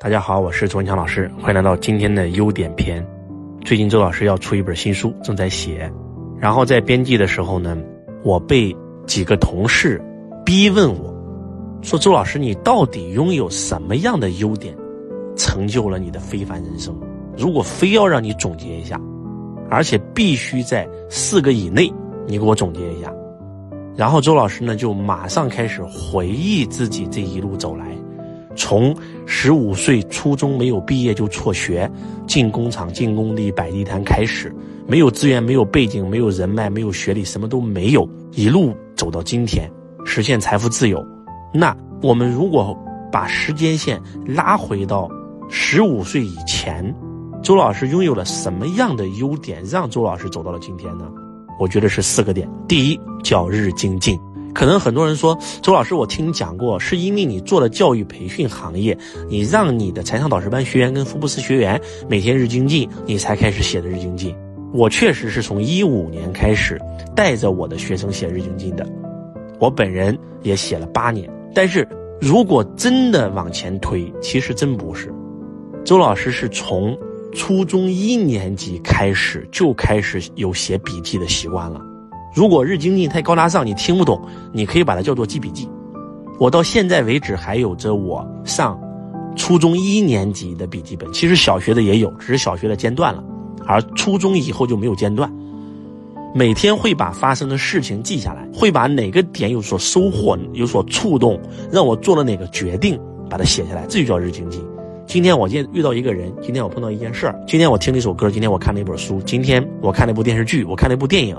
大家好，我是周文强老师，欢迎来到今天的优点篇。最近周老师要出一本新书，正在写。然后在编辑的时候呢，我被几个同事逼问我，说周老师，你到底拥有什么样的优点，成就了你的非凡人生？如果非要让你总结一下，而且必须在四个以内，你给我总结一下。然后周老师呢，就马上开始回忆自己这一路走来。从十五岁初中没有毕业就辍学，进工厂、进工地、摆地摊开始，没有资源、没有背景、没有人脉、没有学历，什么都没有，一路走到今天，实现财富自由。那我们如果把时间线拉回到十五岁以前，周老师拥有了什么样的优点，让周老师走到了今天呢？我觉得是四个点。第一，叫日精进。可能很多人说，周老师，我听你讲过，是因为你做了教育培训行业，你让你的财商导师班学员跟福布斯学员每天日精进，你才开始写的日精进。我确实是从一五年开始带着我的学生写日精进的，我本人也写了八年。但是如果真的往前推，其实真不是，周老师是从初中一年级开始就开始有写笔记的习惯了。如果日经济太高大上，你听不懂，你可以把它叫做记笔记。我到现在为止还有着我上初中一年级的笔记本，其实小学的也有，只是小学的间断了，而初中以后就没有间断。每天会把发生的事情记下来，会把哪个点有所收获、有所触动，让我做了哪个决定，把它写下来，这就叫日经济。今天我见遇到一个人，今天我碰到一件事儿，今天我听了一首歌，今天我看了一本书，今天我看了一部电视剧，我看了一部电影。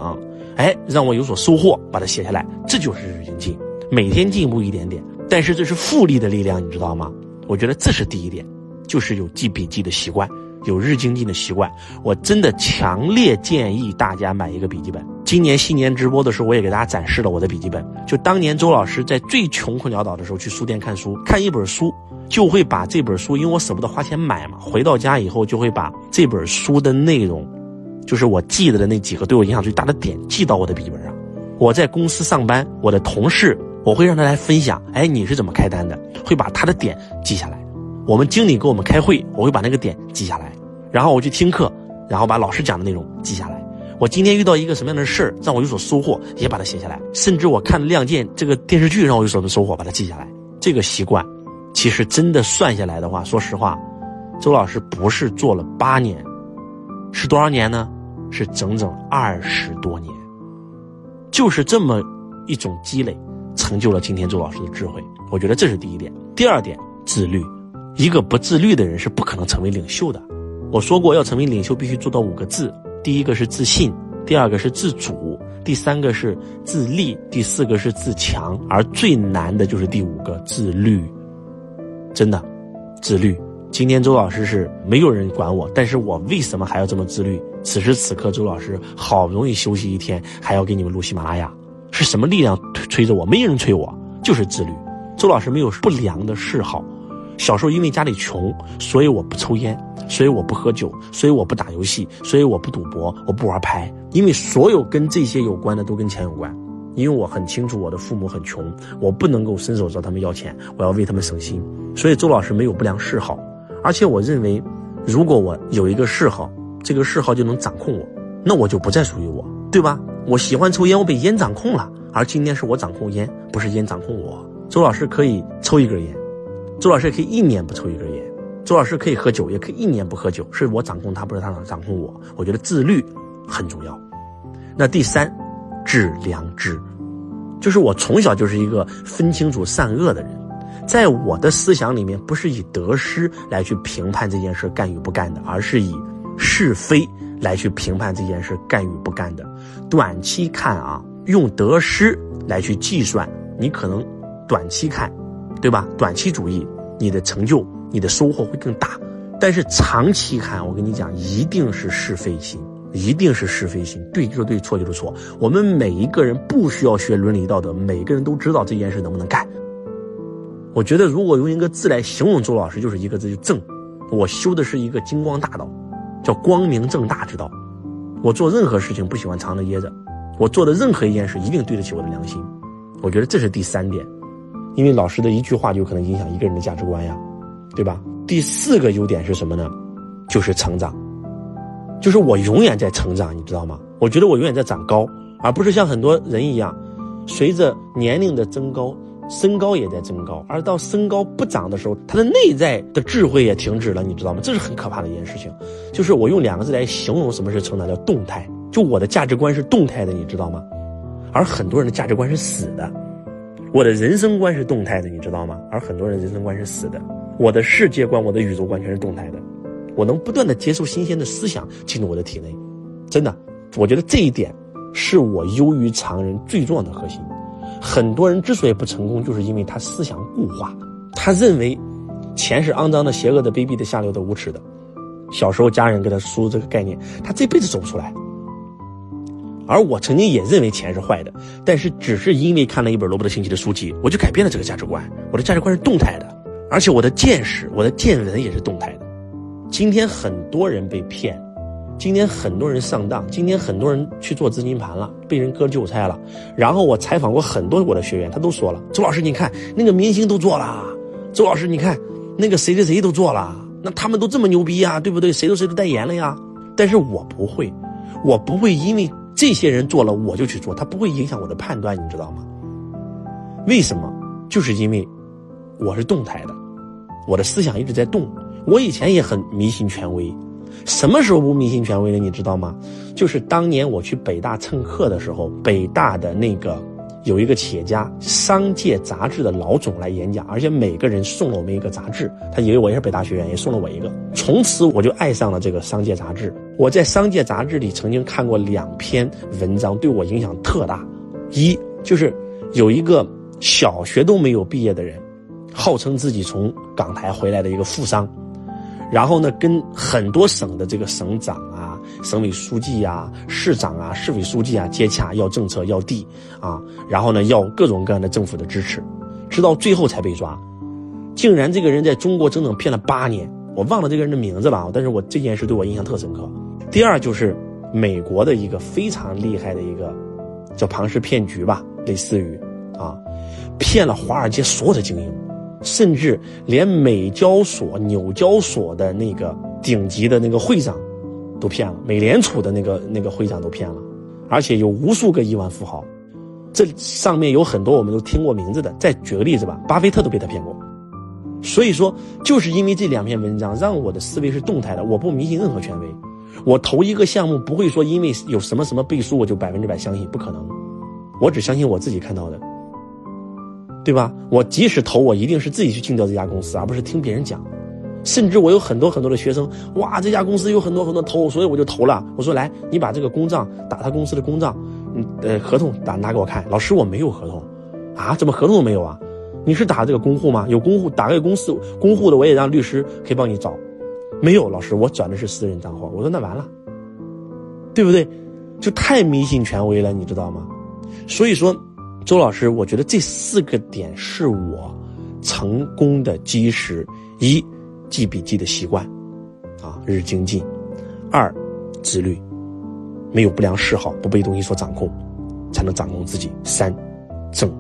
哎，让我有所收获，把它写下来，这就是日精进，每天进步一点点。但是这是复利的力量，你知道吗？我觉得这是第一点，就是有记笔记的习惯，有日精进的习惯。我真的强烈建议大家买一个笔记本。今年新年直播的时候，我也给大家展示了我的笔记本。就当年周老师在最穷困潦倒的时候，去书店看书，看一本书，就会把这本书，因为我舍不得花钱买嘛，回到家以后就会把这本书的内容。就是我记得的那几个对我影响最大的点，记到我的笔记本上。我在公司上班，我的同事，我会让他来分享。哎，你是怎么开单的？会把他的点记下来。我们经理给我们开会，我会把那个点记下来。然后我去听课，然后把老师讲的内容记下来。我今天遇到一个什么样的事儿，让我有所收获，也把它写下来。甚至我看《亮剑》这个电视剧，让我有所收获，把它记下来。这个习惯，其实真的算下来的话，说实话，周老师不是做了八年，是多少年呢？是整整二十多年，就是这么一种积累，成就了今天周老师的智慧。我觉得这是第一点。第二点，自律。一个不自律的人是不可能成为领袖的。我说过，要成为领袖必须做到五个字：第一个是自信，第二个是自主，第三个是自立，第四个是自强，而最难的就是第五个自律。真的，自律。今天周老师是没有人管我，但是我为什么还要这么自律？此时此刻，周老师好不容易休息一天，还要给你们录喜马拉雅，是什么力量催着我？没人催我，就是自律。周老师没有不良的嗜好，小时候因为家里穷，所以我不抽烟，所以我不喝酒，所以我不打游戏，所以我不赌博，我不玩牌，因为所有跟这些有关的都跟钱有关。因为我很清楚我的父母很穷，我不能够伸手找他们要钱，我要为他们省心。所以周老师没有不良嗜好。而且我认为，如果我有一个嗜好，这个嗜好就能掌控我，那我就不再属于我，对吧？我喜欢抽烟，我被烟掌控了，而今天是我掌控烟，不是烟掌控我。周老师可以抽一根烟，周老师也可以一年不抽一根烟，周老师可以喝酒，也可以一年不喝酒，是我掌控他，不是他掌控我。我觉得自律很重要。那第三，致良知，就是我从小就是一个分清楚善恶的人。在我的思想里面，不是以得失来去评判这件事干与不干的，而是以是非来去评判这件事干与不干的。短期看啊，用得失来去计算，你可能短期看，对吧？短期主义，你的成就、你的收获会更大。但是长期看，我跟你讲，一定是是非心，一定是是非心，对就是对，错就是错。我们每一个人不需要学伦理道德，每个人都知道这件事能不能干。我觉得，如果用一个字来形容周老师，就是一个字，就正。我修的是一个金光大道，叫光明正大之道。我做任何事情不喜欢藏着掖着，我做的任何一件事一定对得起我的良心。我觉得这是第三点，因为老师的一句话就可能影响一个人的价值观呀，对吧？第四个优点是什么呢？就是成长，就是我永远在成长，你知道吗？我觉得我永远在长高，而不是像很多人一样，随着年龄的增高，身高也在增高，而到身高不长的时候，他的内在的智慧也停止了，你知道吗？这是很可怕的一件事情。就是我用两个字来形容什么是成长，叫动态。就我的价值观是动态的，你知道吗？而很多人的价值观是死的。我的人生观是动态的，你知道吗？而很多人人生观是死的。我的世界观，我的宇宙观全是动态的。我能不断的接受新鲜的思想进入我的体内，真的，我觉得这一点是我优于常人最重要的核心。很多人之所以不成功，就是因为他思想固化，他认为钱是肮脏的、邪恶的、卑鄙的、下流的、无耻的。小时候家人给他输入这个概念，他这辈子走不出来。而我曾经也认为钱是坏的，但是只是因为看了一本罗伯特清崎的书籍，我就改变了这个价值观。我的价值观是动态的，而且我的见识、我的见闻也是动态的。今天很多人被骗，今天很多人上当，今天很多人去做资金盘了，被人割韭菜了。然后我采访过很多我的学员，他都说了：“周老师，你看那个明星都做了，周老师，你看那个谁谁谁都做了，那他们都这么牛逼呀，对不对？谁都谁都代言了呀。但是我不会，我不会因为。”这些人做了，我就去做，他不会影响我的判断，你知道吗？为什么？就是因为我是动态的，我的思想一直在动。我以前也很迷信权威，什么时候不迷信权威了？你知道吗？就是当年我去北大蹭课的时候，北大的那个。有一个企业家，《商界》杂志的老总来演讲，而且每个人送了我们一个杂志。他以为我也是北大学员，也送了我一个。从此我就爱上了这个《商界》杂志。我在《商界》杂志里曾经看过两篇文章，对我影响特大。一就是有一个小学都没有毕业的人，号称自己从港台回来的一个富商，然后呢，跟很多省的这个省长啊。省委书记呀、市长啊、市委书记啊接洽要政策要地啊，然后呢要各种各样的政府的支持，直到最后才被抓。竟然这个人在中国整整骗了八年，我忘了这个人的名字了，但是我这件事对我印象特深刻。第二就是美国的一个非常厉害的一个叫庞氏骗局吧，类似于啊，骗了华尔街所有的精英，甚至连美交所、纽交所的那个顶级的那个会长。都骗了，美联储的那个那个会长都骗了，而且有无数个亿万富豪，这上面有很多我们都听过名字的。再举个例子吧，巴菲特都被他骗过。所以说，就是因为这两篇文章，让我的思维是动态的。我不迷信任何权威，我投一个项目不会说因为有什么什么背书我就百分之百相信，不可能。我只相信我自己看到的，对吧？我即使投，我一定是自己去竞调这家公司，而不是听别人讲。甚至我有很多很多的学生，哇，这家公司有很多很多投，所以我就投了。我说来，你把这个公账打他公司的公账，嗯，呃，合同打拿给我看。老师，我没有合同，啊，怎么合同都没有啊？你是打这个公户吗？有公户，打给公司公户的，我也让律师可以帮你找。没有，老师，我转的是私人账号。我说那完了，对不对？就太迷信权威了，你知道吗？所以说，周老师，我觉得这四个点是我成功的基石一。记笔记的习惯，啊，日精进；二，自律，没有不良嗜好，不被东西所掌控，才能掌控自己。三，正，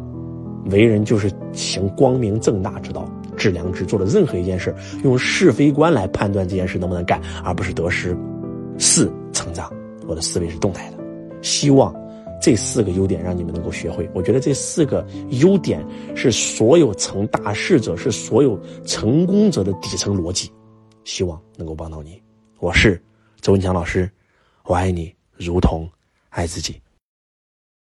为人就是行光明正大之道，致良知，做的任何一件事，用是非观来判断这件事能不能干，而不是得失。四，成长，我的思维是动态的，希望。这四个优点让你们能够学会，我觉得这四个优点是所有成大事者、是所有成功者的底层逻辑，希望能够帮到你。我是周文强老师，我爱你如同爱自己。